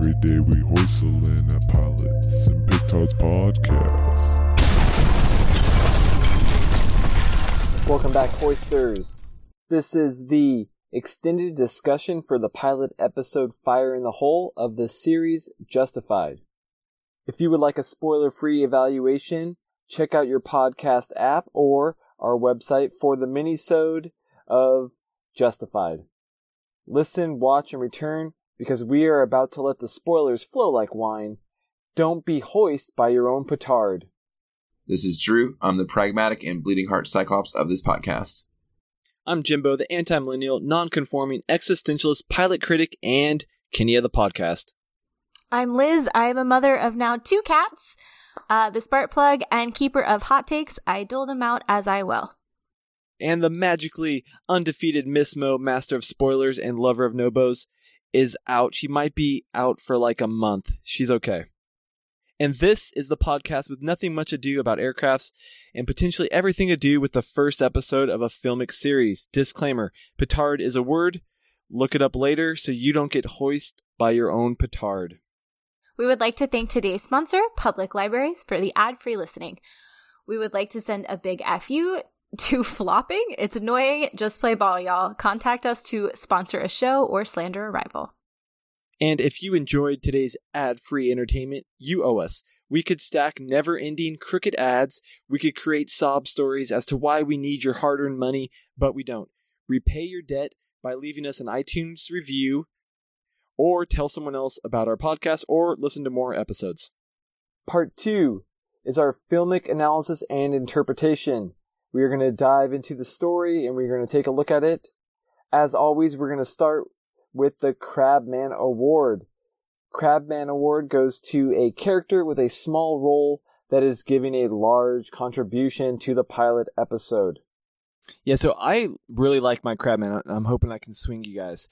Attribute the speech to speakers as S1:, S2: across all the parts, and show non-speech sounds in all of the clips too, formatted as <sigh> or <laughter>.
S1: Every day we hoistle in at Pilots and Petards Podcast.
S2: Welcome back, Hoisters. This is the extended discussion for the pilot episode Fire in the Hole of the series Justified. If you would like a spoiler free evaluation, check out your podcast app or our website for the mini-sode of Justified. Listen, watch, and return because we are about to let the spoilers flow like wine. Don't be hoist by your own petard.
S3: This is Drew. I'm the pragmatic and bleeding heart cyclops of this podcast.
S4: I'm Jimbo, the anti millennial, non conforming, existentialist, pilot critic, and Kenny of the podcast.
S5: I'm Liz. I am a mother of now two cats, uh, the spark plug and keeper of hot takes. I dole them out as I will.
S4: And the magically undefeated Miss Mo, master of spoilers and lover of nobos, is out. She might be out for like a month. She's okay. And this is the podcast with nothing much ado about aircrafts and potentially everything to do with the first episode of a filmic series. Disclaimer petard is a word. Look it up later so you don't get hoist by your own petard.
S5: We would like to thank today's sponsor, Public Libraries, for the ad free listening. We would like to send a big FU to <laughs> flopping. It's annoying. Just play ball, y'all. Contact us to sponsor a show or slander a rival.
S4: And if you enjoyed today's ad free entertainment, you owe us. We could stack never ending crooked ads. We could create sob stories as to why we need your hard earned money, but we don't. Repay your debt by leaving us an iTunes review or tell someone else about our podcast or listen to more episodes.
S2: Part two is our filmic analysis and interpretation. We are going to dive into the story and we're going to take a look at it. As always, we're going to start with the Crabman Award. Crabman Award goes to a character with a small role that is giving a large contribution to the pilot episode.
S4: Yeah, so I really like my Crabman. I'm hoping I can swing you guys.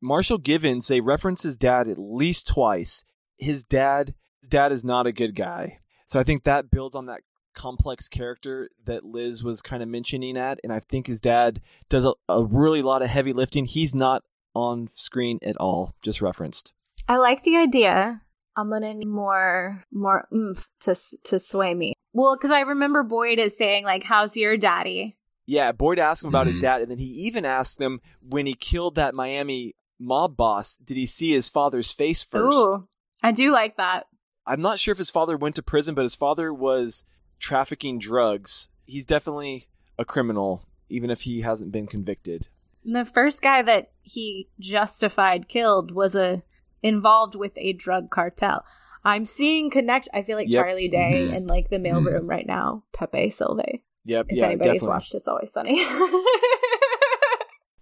S4: Marshal Givens, they reference his dad at least twice. His dad, his dad is not a good guy. So I think that builds on that complex character that Liz was kind of mentioning at, and I think his dad does a, a really lot of heavy lifting. He's not on screen at all, just referenced.
S5: I like the idea. I'm gonna need more more oomph to to sway me. Well, because I remember Boyd is saying like, "How's your daddy?"
S4: Yeah, Boyd asked him about
S3: Mhm.
S4: his dad, and then he even asked him when he killed that Miami mob boss, did he see his father's face first?
S5: Ooh, I do like that.
S4: I'm not sure if his father went to prison, but his father was trafficking drugs. He's definitely a criminal, even if he hasn't been convicted.
S5: The first guy that he justified killed was a involved with a drug cartel. I'm seeing connect. I feel like
S4: Yep.
S5: Charlie Day
S3: Mhm.
S5: in like the mailroom
S3: Mhm.
S5: right now. Pepe Silvia.
S4: Yep,
S5: If
S4: yeah,
S5: anybody's
S4: definitely.
S5: watched It's Always Sunny. <laughs>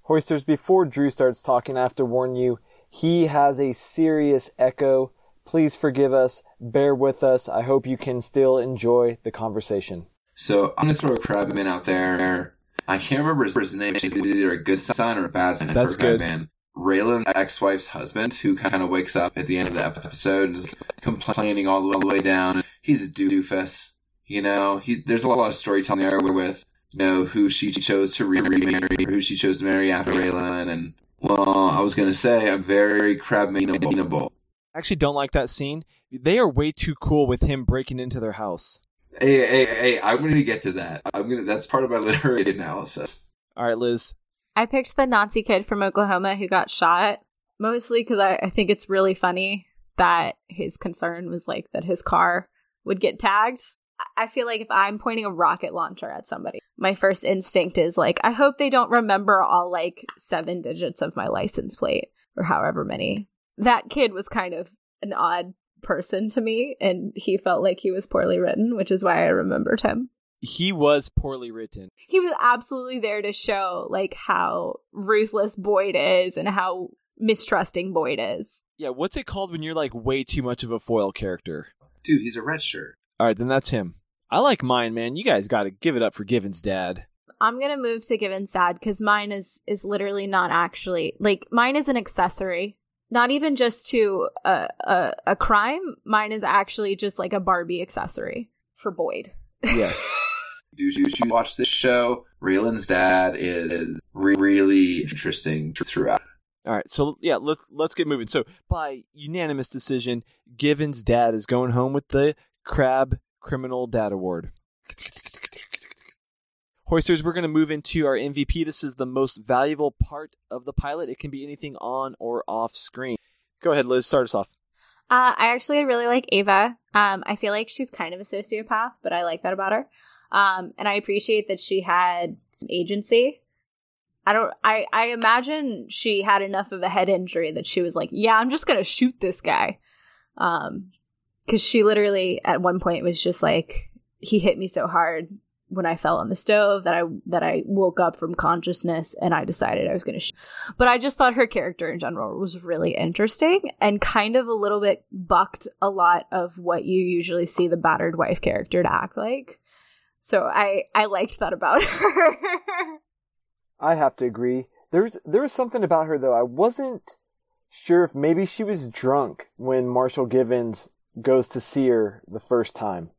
S2: Hoisters, before Drew starts talking, I have to warn you, he has a serious echo. Please forgive us, bear with us. I hope you can still enjoy the conversation.
S3: So I'm gonna throw a Crabman out there. I can't remember his, his name. It's either a good sign or a bad sign
S4: That's
S3: for
S4: good.
S3: Crabman. Raylan's ex-wife's husband, who kind of wakes up at the end of the episode and is complaining all the, way down. He's a doofus. You know, he's there's a lot of storytelling there with you know who she chose to remarry who she chose to marry after Raylan. And well, I was gonna say I'm very Crabmanable.
S4: I actually don't like that scene. They are way too cool with him breaking into their house.
S3: Hey, hey, hey! I'm gonna get to that. I'm gonna. That's part of my <laughs> literary analysis.
S4: All right, Liz.
S5: I picked the Nazi kid from Oklahoma who got shot, mostly because I, I think it's really funny that his concern was like that his car would get tagged. I- I feel like if I'm pointing a rocket launcher at somebody, my first instinct is like, I hope they don't remember all like seven digits of my license plate or however many. That kid was kind of an odd person to me, and he felt like he was poorly written, which is why I remembered him
S4: He was poorly written.
S5: he was absolutely there to show like how ruthless Boyd is and how mistrusting Boyd is.
S4: Yeah, what's it called when you're like way too much of a foil character?
S3: Dude, he's a red shirt.
S4: All right, then that's him. I like mine, man. You guys got to give it up for Given's dad.
S5: I'm gonna move to Givens' dad because mine is is literally not actually like mine is an accessory, not even just to a, a a crime. Mine is actually just like a Barbie accessory for Boyd.
S4: Yes. <laughs>
S3: Do you should watch this show? Raylan's dad is re- really interesting throughout.
S4: All right, so yeah, let's let's get moving. So by unanimous decision, Given's dad is going home with the Crab Criminal Dad Award. <laughs> Hoisters, we're going to move into our MVP. This is the most valuable part of the pilot. It can be anything on or off screen. Go ahead, Liz. Start us off.
S5: Uh, I actually really like Ava. Um, I feel like she's kind of a sociopath, but I like that about her. Um, and I appreciate that she had some agency. I don't. I I imagine she had enough of a head injury that she was like, "Yeah, I'm just gonna shoot this guy," um, because she literally at one point was just like, "He hit me so hard when I fell on the stove that I that I woke up from consciousness and I decided I was going to. Sh-. But I just thought her character in general was really interesting and kind of a little bit bucked a lot of what you usually see the battered wife character to act like. So I I liked that about <laughs> her.
S2: I have to agree. There's there was something about her though. I wasn't sure if maybe she was drunk when Marshal Givens goes to see her the first time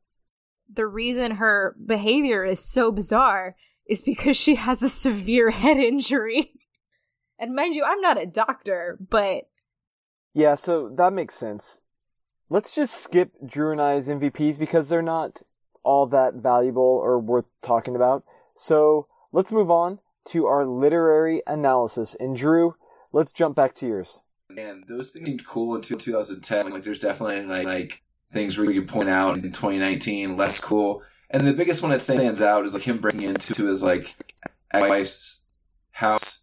S5: the reason her behavior is so bizarre is because she has a severe <laughs> head injury. and mind you, I'm not a doctor, but.
S2: Yeah, so that makes sense. Let's just skip Drew and I's MVPs because they're not all that valuable or worth talking about. So let's move on to our literary analysis. And Drew, let's jump back to yours.
S3: Man, those things seemed cool in 2010. Like, there's definitely like, like things where you can point out in 2019 less cool. And the biggest one that stands out is like him breaking into his like wife's house.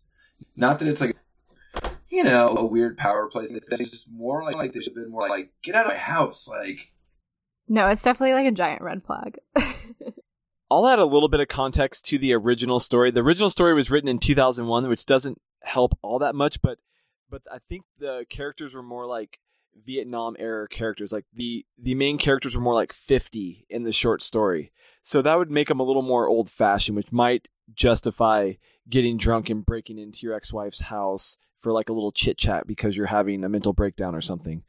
S3: Not that it's like you know a weird power play thing. It's just more like, like there should have been more like get out of my house. Like
S5: no, it's definitely like a giant red flag. <laughs>
S4: I'll add a little bit of context to the original story. The original story was written in 2001, which doesn't help all that much, but but I think the characters were more like Vietnam era characters. Like the the main characters were more like 50 in the short story. So that would make them a little more old fashioned, which might justify getting drunk and breaking into your ex-wife's house for like a little chit chat because you're having a mental breakdown or something.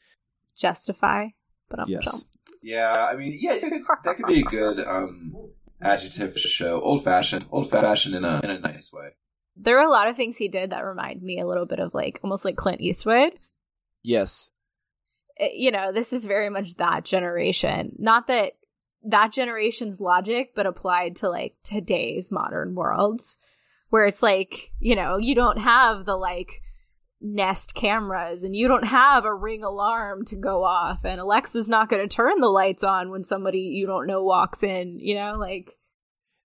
S5: Justify, but I'm
S3: yes. Yeah, I mean, yeah, that could be a good um, adjective for the show. Old fashioned, old fashioned in a in a nice way.
S5: There are a lot of things he did that remind me a little bit of like almost like Clint Eastwood.
S4: Yes.
S5: Eh, you know, this is very much that generation. Not that that generation's logic, but applied to like today's modern world, where it's like, you know, you don't have the like Nest cameras and you don't have a ring alarm to go off, and Alexa's not going to turn the lights on when somebody you don't know walks in, you know, like.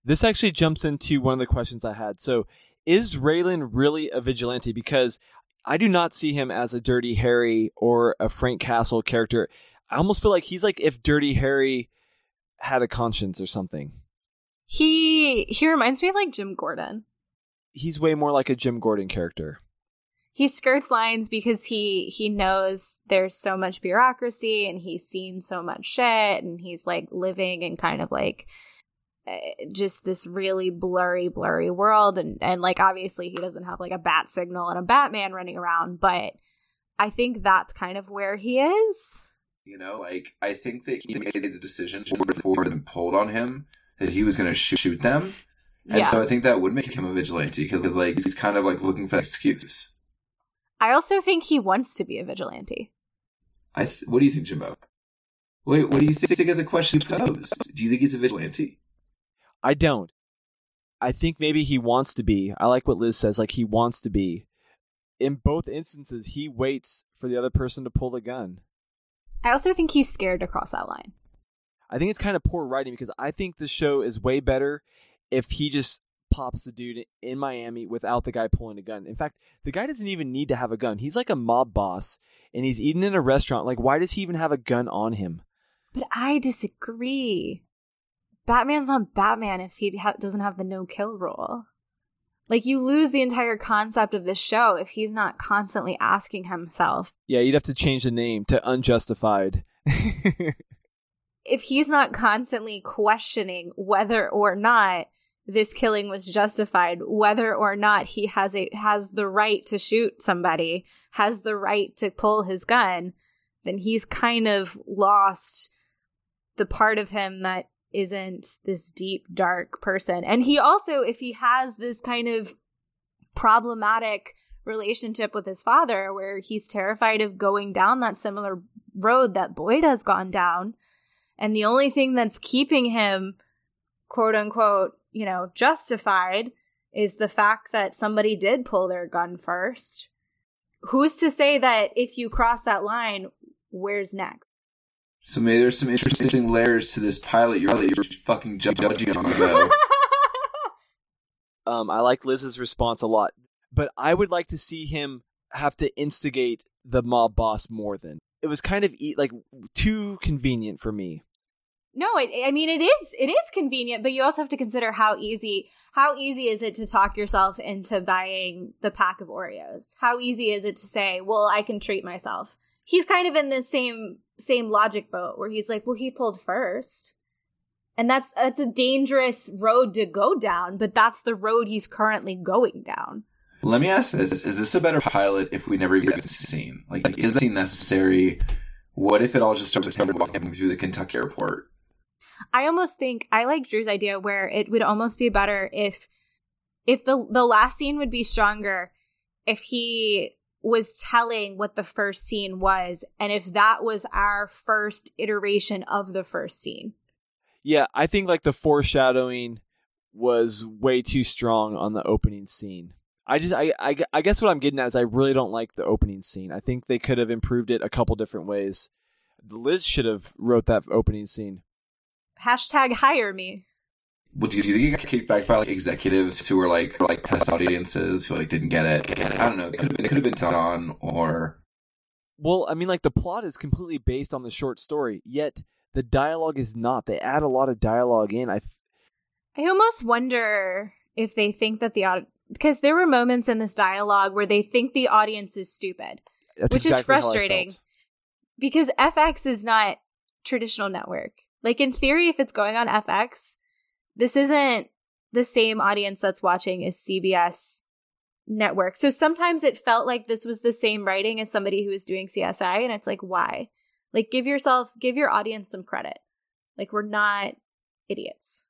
S4: This actually jumps into one of the questions I had. So, is Raylan really a vigilante? Because I do not see him as a Dirty Harry or a Frank Castle character. I almost feel like he's like if Dirty Harry had a conscience or something.
S5: He he reminds me of like Jim Gordon.
S4: He's way more like a Jim Gordon character.
S5: He skirts lines because he he knows there's so much bureaucracy and he's seen so much shit and he's like living in kind of like Eh, just this really blurry blurry world and and like obviously he doesn't have like a bat signal and a batman running around but i think that's kind of where he is
S3: you know like i think that he made the decision before them pulled on him that he was going to shoot them and yeah. so i think that would make him a vigilante because like he's kind of like looking for an excuse
S5: i also think he wants to be a vigilante
S3: i th- what do you think jimbo Wait, what do you think of the question posed? Do you think he's a vigilante?
S4: I don't. I think maybe he wants to be. I like what Liz says, like he wants to be. In both instances, he waits for the other person to pull the gun.
S5: I also think he's scared to cross that line.
S4: I think it's kind of poor writing because I think the show is way better if he just pops the dude in Miami without the guy pulling a gun. In fact, the guy doesn't even need to have a gun. He's like a mob boss and he's eating in a restaurant. Like, why does he even have a gun on him?
S5: But I disagree. Batman's not Batman if he ha- doesn't have the no kill rule. Like you lose the entire concept of the show if he's not constantly asking himself.
S4: Yeah, you'd have to change the name to unjustified. <laughs>
S5: if he's not constantly questioning whether or not this killing was justified, whether or not he has a has the right to shoot somebody, has the right to pull his gun, then he's kind of lost the part of him that isn't this deep, dark person. And he also, if he has this kind of problematic relationship with his father where he's terrified of going down that similar road that Boyd has gone down. And the only thing that's keeping him, quote unquote, you know, justified is the fact that somebody did pull their gun first. Who's to say that if you cross that line, where's next?
S3: So maybe there's some interesting layers to this pilot you're, you're fucking ju- judging on, though. <laughs>
S4: Um, I like Liz's response a lot, but I would like to see him have to instigate the mob boss more than it was kind of e- like too convenient for me.
S5: No, it, I mean it is it is convenient, but you also have to consider how easy how easy is it to talk yourself into buying the pack of Oreos? How easy is it to say, "Well, I can treat myself." He's kind of in the same same logic boat where he's like, "Well, he pulled first. And that's that's a dangerous road to go down, but that's the road he's currently going down.
S3: Let me ask this: Is this a better pilot if we never even get the scene? Like, is the scene necessary? What if it all just starts with him walking through the Kentucky airport?
S5: I almost think I like Drew's idea where it would almost be better if if the the last scene would be stronger if he was telling what the first scene was and if that was our first iteration of the first scene.
S4: Yeah, I think like the foreshadowing was way too strong on the opening scene. I just I, I, I guess what I'm getting at is I really don't like the opening scene. I think they could have improved it a couple different ways. Liz should have wrote that opening scene.
S5: Hashtag hire me.
S3: Would you, do you think he got kicked back by like executives who were like like test audiences who like didn't get it? I don't know. It could have been, it could have been done or
S4: Well, I mean like the plot is completely based on the short story, yet the dialogue is not. They add a lot of dialogue in. I
S5: I almost wonder if they think that the because there were moments in this dialogue where they think the audience is stupid,
S4: that's
S5: which
S4: exactly
S5: is
S4: how I
S5: frustrating
S4: felt.
S5: because FX is not traditional network. Like in theory, if it's going on FX, this isn't the same audience that's watching as CBS network. So sometimes it felt like this was the same writing as somebody who was doing CSI, and it's like, why? Like, give yourself, give your audience some credit. Like, we're not idiots.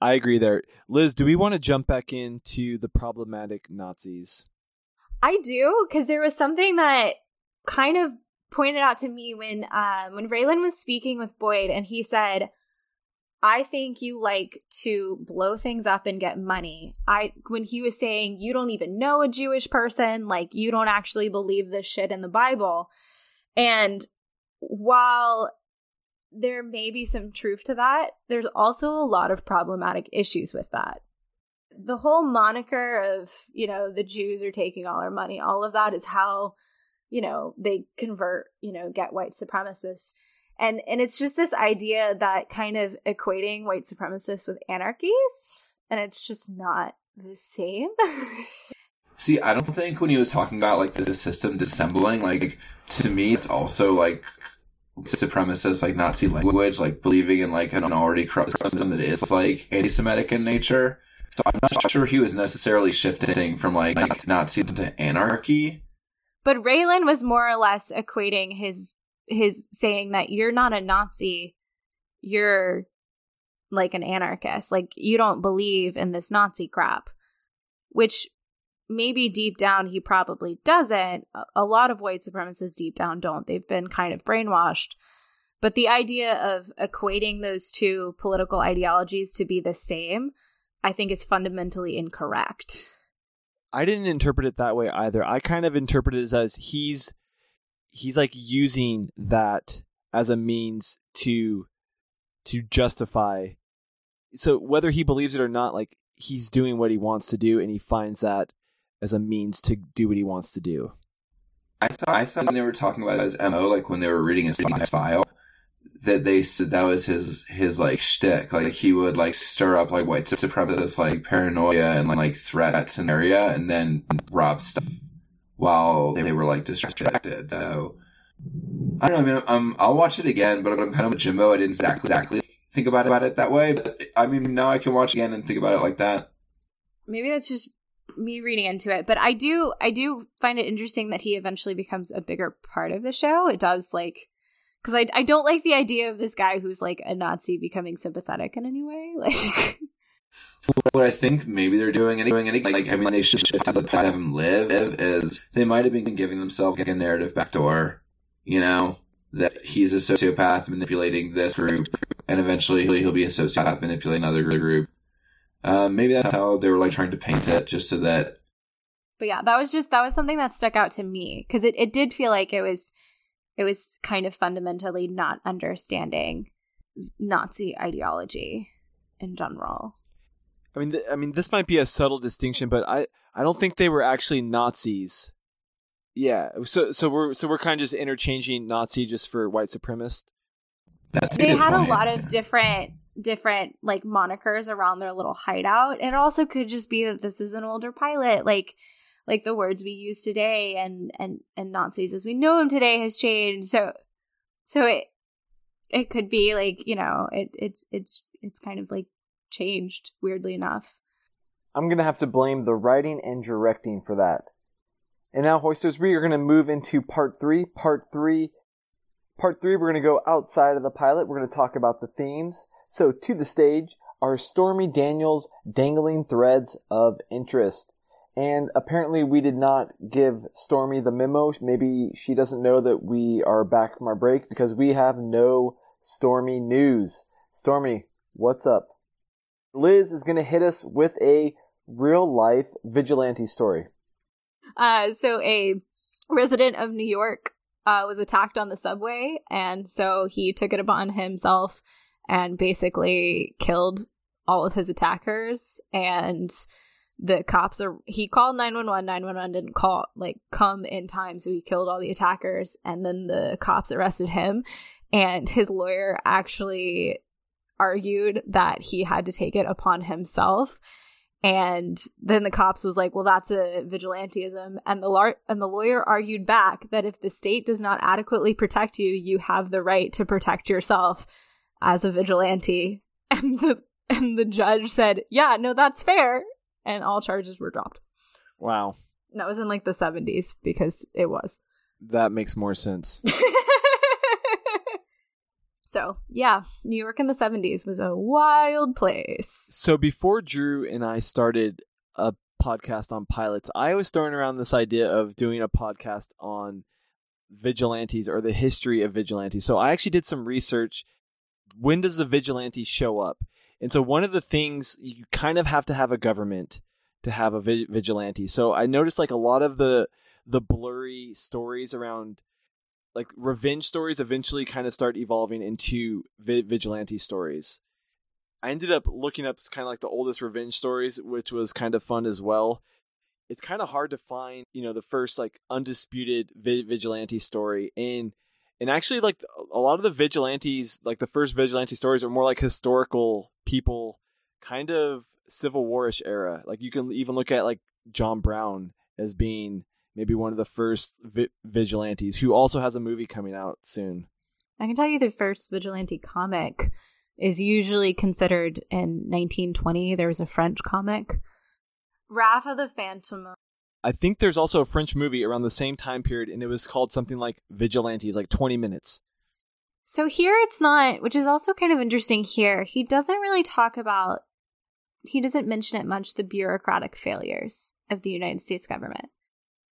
S4: I agree there. Liz, do we want to jump back into the problematic Nazis?
S5: I do because there was something that kind of pointed out to me when um, when Raylan was speaking with Boyd, and he said, "I think you like to blow things up and get money." I when he was saying you don't even know a Jewish person, like you don't actually believe this shit in the Bible, and while there may be some truth to that, there's also a lot of problematic issues with that the whole moniker of you know the jews are taking all our money all of that is how you know they convert you know get white supremacists and and it's just this idea that kind of equating white supremacists with anarchists and it's just not the same <laughs>
S3: See, I don't think when he was talking about like the system dissembling, like to me, it's also like supremacist, like Nazi language, like believing in like an already corrupt system that is like anti-Semitic in nature. So I'm not sure he was necessarily shifting from like Nazi to anarchy.
S5: but raylan was more or less equating his his saying that you're not a nazi you're like an anarchist. Like you don't believe in this nazi crap which maybe deep down he probably doesn't. A- lot of white supremacists deep down don't. They've been kind of brainwashed. But the idea of equating those two political ideologies to be the same i think is fundamentally incorrect.
S4: I didn't interpret it that way either. I kind of interpreted it as he's he's like using that as a means to to justify so whether he believes it or not like he's doing what he wants to do and he finds that as a means to do what he wants to do.
S3: I thought I thought when they were talking about as mo, like when they were reading his file, that they said that was his his like shtick. Like he would like stir up like white supremacist like paranoia and like threats in area, and then rob stuff while they were like distracted. So I don't know. I mean, um, I'll watch it again, but I'm kind of a Jimbo. I didn't exactly exactly think about about it that way, but I mean, now I can watch again and think about it like that.
S5: maybe that's just me reading into it but i do i do find it interesting that he eventually becomes a bigger part of the show it does like because I, I don't like the idea of this guy who's like a nazi becoming sympathetic in any way <laughs> like
S3: What I think maybe they're doing, and doing anything like I mean, they should have, have him live. Is they might have been giving themselves like a narrative backdoor, you know, that he's a sociopath manipulating this group, and eventually he'll be a sociopath manipulating another group. Um, maybe that's how they were like trying to paint it, just so that.
S5: But yeah, that was just that was something that stuck out to me because it, it did feel like it was it was kind of fundamentally not understanding Nazi ideology in general.
S4: I mean, th- I mean, this might be a subtle distinction, but I, I don't think they were actually Nazis. Yeah, so so we're so we're kind of just interchanging Nazi just for white supremacist.
S3: That's
S5: they
S3: good
S5: had
S3: point.
S5: a lot of different different like monikers around their little hideout. It also could just be that this is an older pilot, like like the words we use today and and and Nazis as we know them today has changed. So so it it could be like you know it it's it's it's kind of like changed weirdly enough.
S2: I'm going to have to blame the writing and directing for that. And now, Hoisters, we are going to move into part three. Part three. Part three, we're going to go outside of the pilot. We're going to talk about the themes. So, to the stage are Stormy Daniels' dangling threads of interest. And apparently, we did not give Stormy the memo. Maybe she doesn't know that we are back from our break because we have no Stormy news. Stormy, what's up? Liz is going to hit us with a real life vigilante story.
S5: Uh, so a resident of New York uh, was attacked on the subway, and so he took it upon himself and basically killed all of his attackers. And the cops are he called 911 911 didn't call like come in time so he killed all the attackers and then the cops arrested him and his lawyer actually argued that he had to take it upon himself. And then the cops was like well that's a vigilantism and the lar- and the lawyer argued back that if the state does not adequately protect you you have the right to protect yourself as a vigilante. <laughs> And the and the judge said yeah no that's fair. And all charges were dropped.
S4: Wow,
S5: and that was in like the 70s because it was.
S4: That makes more sense. <laughs>
S5: so yeah new york in the 70s was a wild place
S4: So before Drew and I started a podcast on pilots, I was throwing around this idea of doing a podcast on vigilantes or the history of vigilantes. So I actually did some research. When does the vigilante show up? And so one of the things you kind of have to have a government to have a vigilante. So I noticed like a lot of the the blurry stories around like revenge stories eventually kind of start evolving into vi- vigilante stories. I ended up looking up kind of like the oldest revenge stories, which was kind of fun as well. It's kind of hard to find, you know, the first like undisputed vi- vigilante story, and and actually like a lot of the vigilantes, like the first vigilante stories, are more like historical people, kind of Civil Warish era. Like you can even look at like John Brown as being maybe one of the first vi- vigilantes, who also has a movie coming out soon.
S5: i can tell you the first vigilante comic is usually considered in 1920 there was a french comic wrath of the phantom
S4: I think there's also a French movie around the same time period, and it was called something like Vigilante, like 20 minutes.
S5: So here it's not, which is also kind of interesting here. He doesn't really talk about, he doesn't mention it much, the bureaucratic failures of the United States government.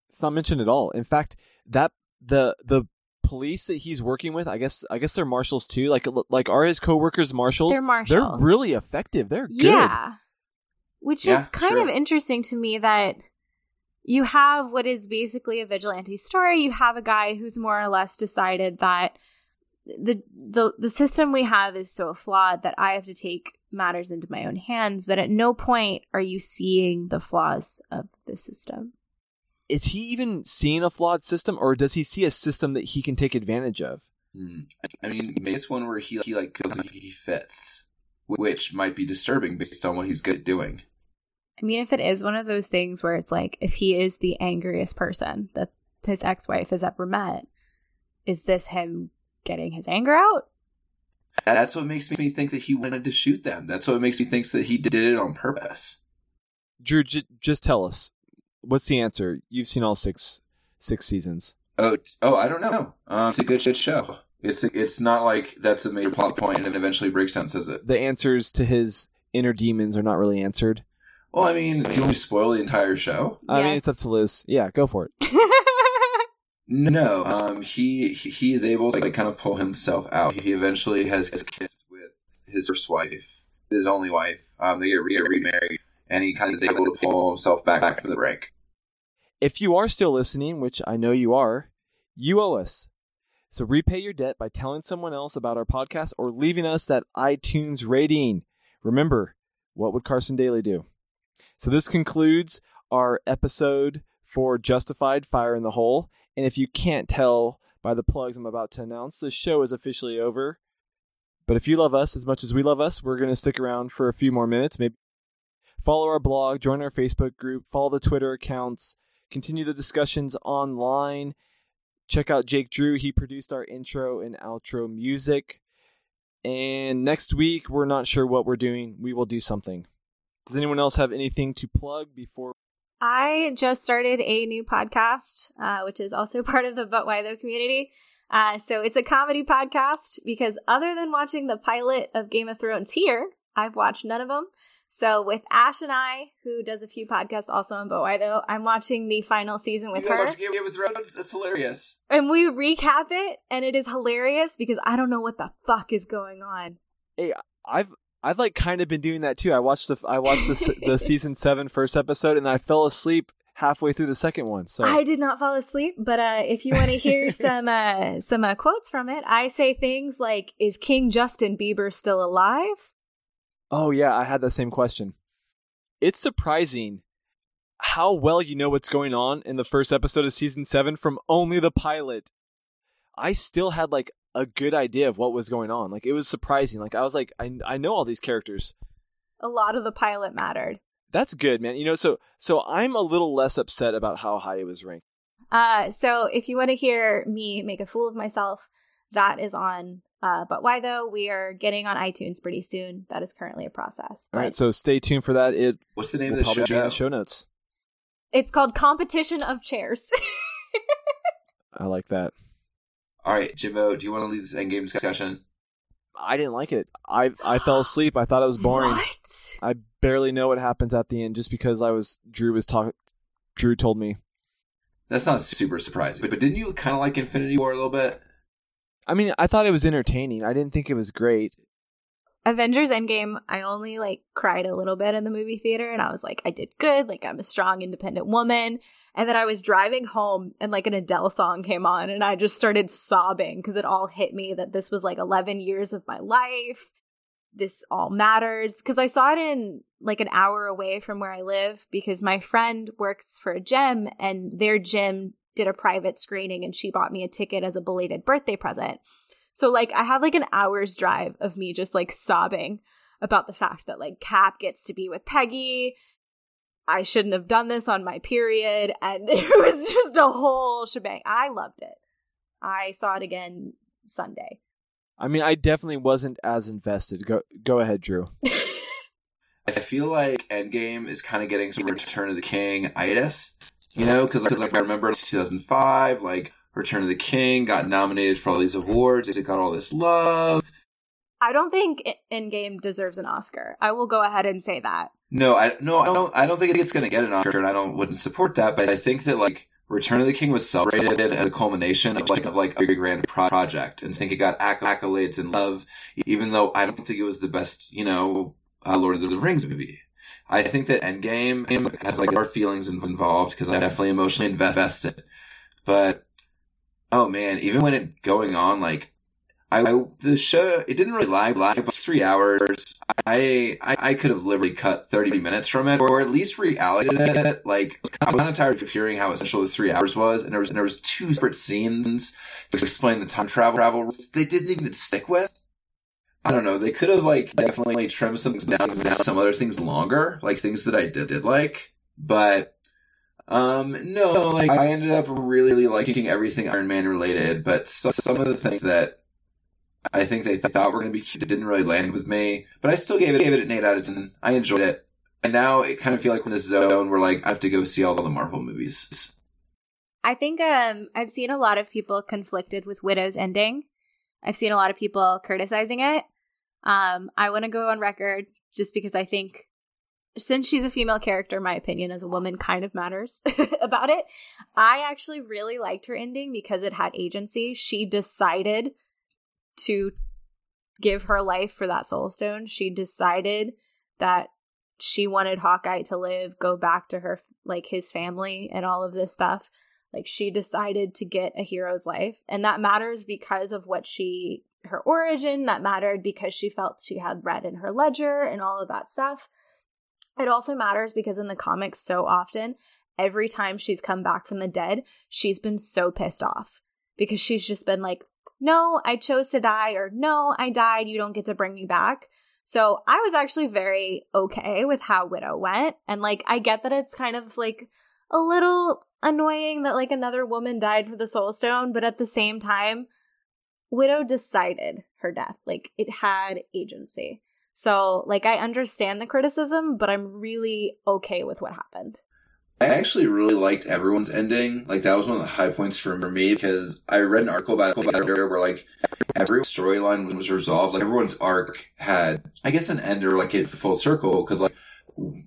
S4: It's not mentioned at all. In fact, that the the police that he's working with, I guess, I guess they're marshals too. Like like are his coworkers marshals?
S5: They're marshals.
S4: They're really effective. They're good.
S5: Yeah. Which
S3: Yeah,
S5: is kind
S3: sure.
S5: of interesting to me that you have what is basically a vigilante story. You have a guy who's more or less decided that the the the system we have is so flawed that I have to take matters into my own hands, but at no point are you seeing the flaws of the system.
S4: Is he even seeing a flawed system, or does he see a system that he can take advantage of?
S3: Hmm. I mean, maybe it's one where he he like goes and he fits, which might be disturbing based on what he's good at doing.
S5: I mean, if it is one of those things where it's like, if he is the angriest person that his ex wife has ever met, is this him getting his anger out?
S3: That's what makes me think that he wanted to shoot them. That's what makes me think that he did it on purpose.
S4: Drew, j- just tell us what's the answer. You've seen all six six seasons.
S3: Oh, oh, I don't know. Um, it's a good shit show. It's it's not like that's a major plot point and it eventually breaks down says it.
S4: The answers to his inner demons are not really answered.
S3: Well, I mean, do you want me to spoil the entire show?
S4: I mean, it's up to Liz. Yeah, go for it. <laughs>
S3: No, um, he he he is able to like kind of pull himself out. He eventually has, has kids with his first wife, his only wife. Um, they get, re- get remarried, and he kind of is able to pull himself back from the brink.
S4: If you are still listening, which I know you are, you owe us. So repay your debt by telling someone else about our podcast or leaving us that iTunes rating. Remember, what would Carson Daly do? So this concludes our episode for Justified Fire in the Hole. And if you can't tell by the plugs I'm about to announce, the show is officially over. But if you love us as much as we love us, we're going to stick around for a few more minutes. Maybe follow our blog, join our Facebook group, follow the Twitter accounts, continue the discussions online. Check out Jake Drew. He produced our intro and outro music. And next week, we're not sure what we're doing. We will do something. Does anyone else have anything to plug before?
S5: I just started a new podcast, uh, which is also <laughs> part of the But Why Though community. Uh, so it's a comedy podcast because other than watching the pilot of Game of Thrones here, I've watched none of them. So with Ash and I, who does a few podcasts also on But Why Though, I'm watching the final season with
S3: you guys
S5: her.
S3: watch Game of Thrones? That's hilarious.
S5: And we recap it, and it is hilarious because I don't know what the fuck is going on.
S4: Hey, I've I've like kind of been doing that too. I watched the I watched the, the <laughs> season seven first episode, and I fell asleep halfway through the second one. So
S5: I did not fall asleep, but uh, if you want to hear <laughs> some uh, some uh, quotes from it, I say things like, "Is King Justin Bieber still alive?"
S4: Oh yeah, I had that same question. It's surprising how well you know what's going on in the first episode of season 7 from only the pilot. I still had like a good idea of what was going on. Like it was surprising. Like I was like I I know all these characters.
S5: A lot of the pilot mattered.
S4: That's good, man. You know, so so I'm a little less upset about how high it was ranked.
S5: Uh, so if you want to hear me make a fool of myself, that is on. Uh, but why though? We are getting on iTunes pretty soon. That is currently a process.
S4: All right, so stay tuned for that. It
S3: What's the name
S4: will
S3: of the
S4: probably be in
S3: show?
S4: the show notes.
S5: it's called Competition of Chairs. <laughs>
S4: I like that.
S3: All right, Jimbo, do you want to lead this endgame discussion?
S4: I didn't like it. I I fell asleep. I thought it was <gasps> boring.
S5: What?
S4: I barely know what happens at the end just because I was Drew was talking. Drew told me.
S3: That's not super surprising, but, but didn't you kind of like Infinity War a little bit?
S4: I mean, I thought it was entertaining. I didn't think it was great.
S5: Avengers Endgame, I only like cried a little bit in the movie theater and I was like, I did good. Like, I'm a strong, independent woman. And then I was driving home and like an Adele song came on and I just started sobbing because it all hit me that this was like 11 years of my life. This all matters because I saw it in like an hour away from where I live because my friend works for a gym and their gym did a private screening and she bought me a ticket as a belated birthday present. So like I have like an hour's drive of me just like sobbing about the fact that like Cap gets to be with Peggy. I shouldn't have done this on my period and <laughs> it was just a whole shebang. I loved it. I saw it again Sunday.
S4: I mean, I definitely wasn't as invested. Go go ahead, Drew. <laughs>
S3: I feel like Endgame is kind of getting some Return of the King itis, you know, because like, I remember 2005, like Return of the King got nominated for all these awards, it got all this love.
S5: I don't think Endgame deserves an Oscar. I will go ahead and say that.
S3: No, I no, I don't. I don't think it's going to get an Oscar, and I don't wouldn't support that. But I think that like Return of the King was celebrated as a culmination of like of like a big grand pro- project, and I think it got acc- accolades and love, even though I don't think it was the best, you know, uh, Lord of the Rings movie. I think that Endgame has like our feelings involved because I definitely emotionally invested. But oh man, even when it going on, like I, I the show it didn't really lag lag about three hours. I, I I could have literally cut thirty minutes from it, or at least reallocated it. Like I'm kind of tired of hearing how essential the three hours was, and there was and there was two separate scenes to explain the time travel travel they didn't even stick with. I don't know. They could have like definitely trimmed some things down, down some other things longer, like things that I did did like. But um, no, like I ended up really, really liking everything Iron Man related, but so, some of the things that I think they thought were going to be cute didn't really land with me. But I still gave it gave it an eight out of ten. I enjoyed it, and now it kind of feel like we're in this zone where like I have to go see all the Marvel movies.
S5: I think um I've seen a lot of people conflicted with Widow's ending. I've seen a lot of people criticizing it. Um I want to go on record just because I think since she's a female character, my opinion as a woman kind of matters <laughs> about it. I actually really liked her ending because it had agency. She decided to give her life for that soul stone. She decided that she wanted Hawkeye to live, go back to her like his family and all of this stuff. Like she decided to get a hero's life, and that matters because of what she her origin, that mattered because she felt she had read in her ledger and all of that stuff. It also matters because in the comics so often every time she's come back from the dead, she's been so pissed off because she's just been like, "No, I chose to die," or "No, I died, you don't get to bring me back." So I was actually very okay with how Widow went. And like, I get that it's kind of like a little annoying that like another woman died for the Soul Stone, but at the same time, Widow decided her death. Like, it had agency. So, like, I understand the criticism, but I'm really okay with what happened.
S3: I actually really liked everyone's ending. Like that was one of the high points for me because I read an article about it where like every storyline was resolved. Like everyone's arc had, I guess, an end or like it full circle because like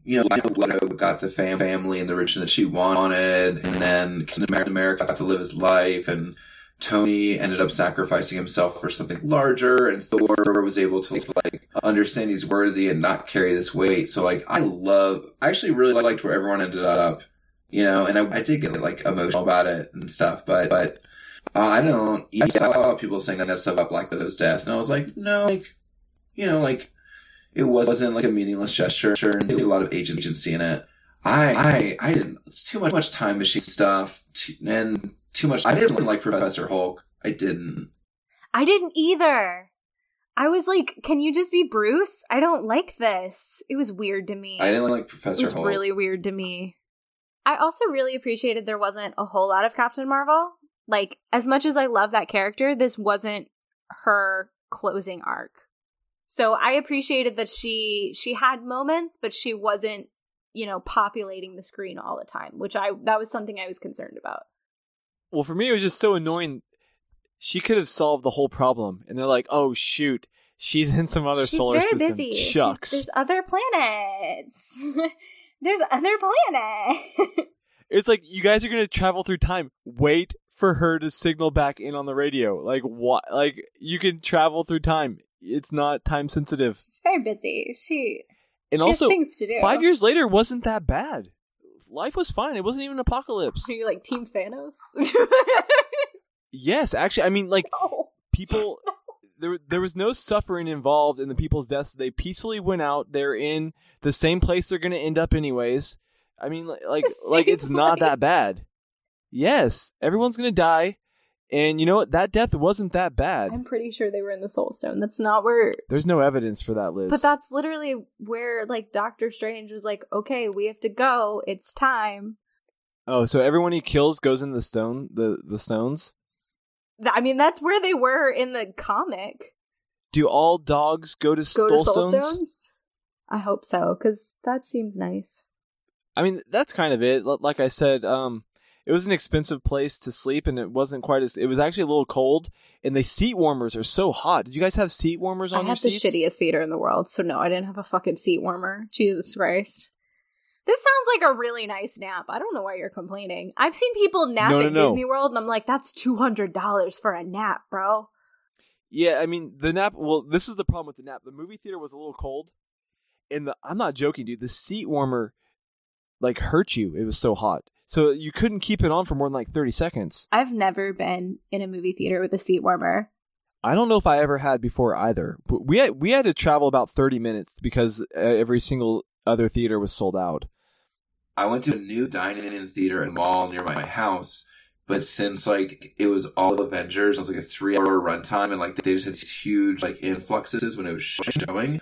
S3: you know, Widow got the fam- family and the riches that she wanted, and then America got to live his life, and Tony ended up sacrificing himself for something larger, and Thor was able to like understand he's worthy and not carry this weight. So like, I love, I actually really liked where everyone ended up, you know, and I, I did get like emotional about it and stuff, but but uh, I don't. I saw a lot of people saying that stuff up like those death, and I was like, no, like, you know, like it wasn't like a meaningless gesture, and a lot of agency in it. I I I didn't. It's too much, much time machine stuff, and too much. I didn't like Professor Hulk. I didn't.
S5: I didn't either. I was like, can you just be Bruce? I don't like this. It was weird to me.
S3: I didn't like Professor
S5: it was
S3: Hulk.
S5: really weird to me. I also really appreciated there wasn't a whole lot of Captain Marvel. Like, as much as I love that character, this wasn't her closing arc. So I appreciated that she she had moments, but she wasn't, you know, populating the screen all the time, which I that was something I was concerned about.
S4: Well, for me, it was just so annoying. She could have solved the whole problem, and they're like, "Oh shoot, she's in some other
S5: She's
S4: solar
S5: very
S4: system."
S5: busy. She's-
S4: Shucks. <laughs>
S5: there's other planets. there's other planets.
S4: It's like you guys are gonna travel through time. Wait for her to signal back in on the radio. Like what? Like you can travel through time. It's not time sensitive.
S5: She's very busy. She
S4: And
S5: she
S4: also,
S5: has things to do.
S4: five years later wasn't that bad. Life was fine. It wasn't even an apocalypse.
S5: Are you like Team Thanos? <laughs>
S4: Yes, actually, I mean, like
S5: no.
S4: people <laughs> there there was no suffering involved in the people's deaths. They peacefully went out. They're in the same place they're going to end up anyways. I mean li- like like it's not that bad. Yes, everyone's going to die. And you know what? That death wasn't that bad.
S5: I'm pretty sure they were in the Soul Stone. That's not where.
S4: There's no evidence for that, Liz.
S5: But that's literally where like Doctor Strange was like, "Okay, we have to go. It's time."
S4: oh, so everyone he kills goes in the stone, the the stones.
S5: I mean, that's where they were in the comic.
S4: Do all dogs go to
S5: Go
S4: soul
S5: to Soul
S4: stones?
S5: Stones. I hope so, because that seems nice.
S4: I mean, that's kind of it. Like I said, um, it was an expensive place to sleep, and it wasn't quite as. It was actually a little cold, and the seat warmers are so hot. Did you guys have seat warmers on
S5: I
S4: your
S5: had the
S4: seats?
S5: shittiest theater in the world, so no, I didn't have a fucking seat warmer. Jesus Christ. This sounds like a really nice nap. I don't know why you're complaining. I've seen people nap
S4: No, no,
S5: at
S4: no.
S5: Disney World, and I'm like, that's two hundred dollars for a nap, bro.
S4: Yeah, I mean the nap. Well, this is the problem with the nap. The movie theater was a little cold, and the I'm not joking, dude. The seat warmer like hurt you. It was so hot, so you couldn't keep it on for more than like 30 seconds.
S5: I've never been in a movie theater with a seat warmer.
S4: I don't know if I ever had before either. But we had we had to travel about 30 minutes because uh, every single other theater was sold out.
S3: I went to a new dining-in theater and mall near my house, but since like it was all Avengers, it was like a three-hour runtime, and like they just had these huge like influxes when it was showing.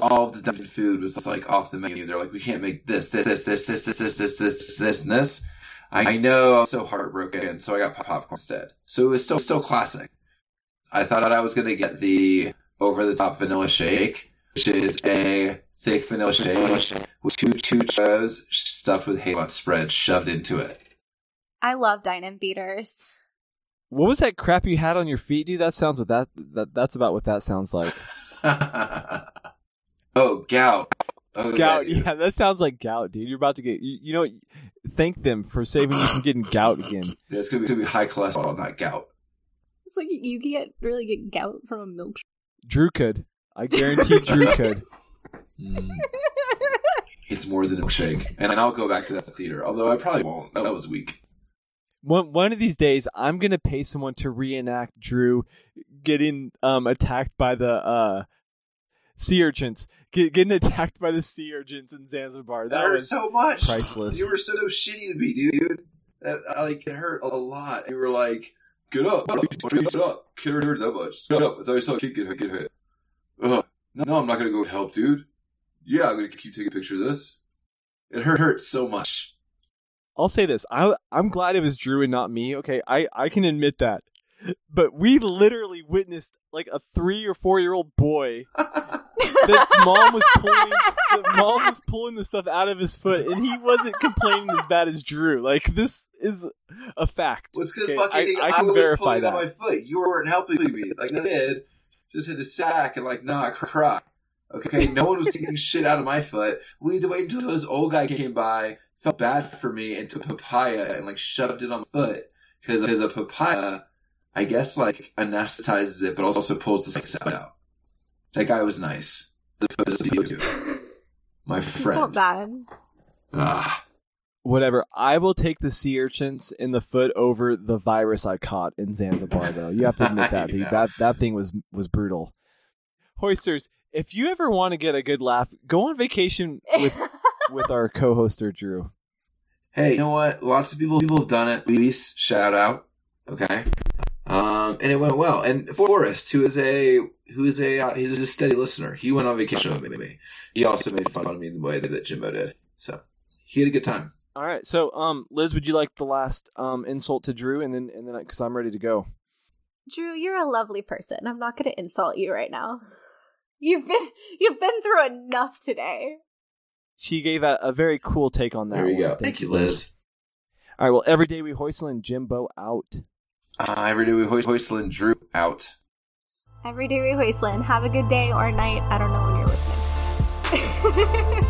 S3: All of the dining food was like off the menu. They're like, we can't make this, this, this, this, this, this, this, this, this, this, and this. I know, I was so heartbroken, so I got popcorn instead. So it was still still classic. I thought I was gonna get the over-the-top vanilla shake, which is a thick vanilla shake with two two churros stuffed with hazelnut spread shoved into it.
S5: I love dine-in theaters.
S4: What was that crap you had on your feet, dude? That sounds what that, that that's about what that sounds like.
S3: Oh, gout. Oh,
S4: Gout.
S3: dude.
S4: Yeah, that sounds like gout, dude. You're about to get. You, you know, thank them for saving you from getting gout again. <sighs>
S3: Yeah, it's gonna be, gonna be high cholesterol, not gout.
S5: It's like you can get really get gout from a milkshake.
S4: Drew could. I guarantee Drew <laughs> could.
S3: Mm. It's more than a milkshake, and I'll go back to that theater. Although I probably won't. That was weak.
S4: One one of these days, I'm gonna pay someone to reenact Drew getting um attacked by the uh sea urchins, get, getting attacked by the sea urchins in Zanzibar.
S3: That,
S4: That
S3: hurt so much.
S4: priceless.
S3: You were so shitty to me, dude. That, I, like it hurt a lot. You were like, "Get up, get up, kid hurt that much. Get up." I thought I saw a kid get hit. Get hit. Ugh. No, I'm not gonna go help, dude. Yeah, I'm gonna keep taking a picture of this. It hurt, hurt so much.
S4: I'll say this. I I'm glad it was Drew and not me. Okay, I I can admit that. But we literally witnessed like a three or four year old boy <laughs> mom was pulling mom was pulling the stuff out of his foot and he wasn't complaining as bad as Drew. Like this is a fact.
S3: Well,
S4: Okay,
S3: fucking
S4: I, I
S3: I,
S4: can
S3: was
S4: verify
S3: pulling
S4: that.
S3: on my foot. You weren't helping me. Like the kid just hit a sack and like not cry. Okay, no one was taking shit out of my foot. We had to wait until this old guy came by, felt bad for me, and took papaya and like shoved it on the foot because because a papaya, I guess like anesthetizes it, but also pulls the sex out. That guy was nice. As opposed to you, <laughs> my
S5: I felt
S3: friend.
S5: bad.
S3: Ah,
S4: Whatever. I will take the sea urchins in the foot over the virus I caught in Zanzibar though. You have to admit <laughs> that. dude.
S3: Yeah.
S4: That that thing was was brutal. Hoisters, if you ever want to get a good laugh, go on vacation with <laughs> with our co-hoster Drew.
S3: hey, you know what? Lots of people people have done it. Luis, shout out. Okay. Um, and it went well. And Forrest, who is a who is a uh, he's a steady listener. He went on vacation with me. He also made fun of me in the way that Jimbo did. So he had a good time.
S4: All right. So, um, Liz, would you like the last um insult to Drew, and then and then because I'm ready to go.
S5: Drew, you're a lovely person. I'm not going to insult you right now. You've been you've been through enough today.
S4: She gave a, a very cool take on that.
S3: There you
S4: one.
S3: go. Thank you, Liz.
S4: All right. Well, every day we hoistle and Jimbo out.
S3: Uh, every day we hoist Hoistland Drew out.
S5: Every day we Wasteland. Have a good day or night. I don't know when you're listening. <laughs>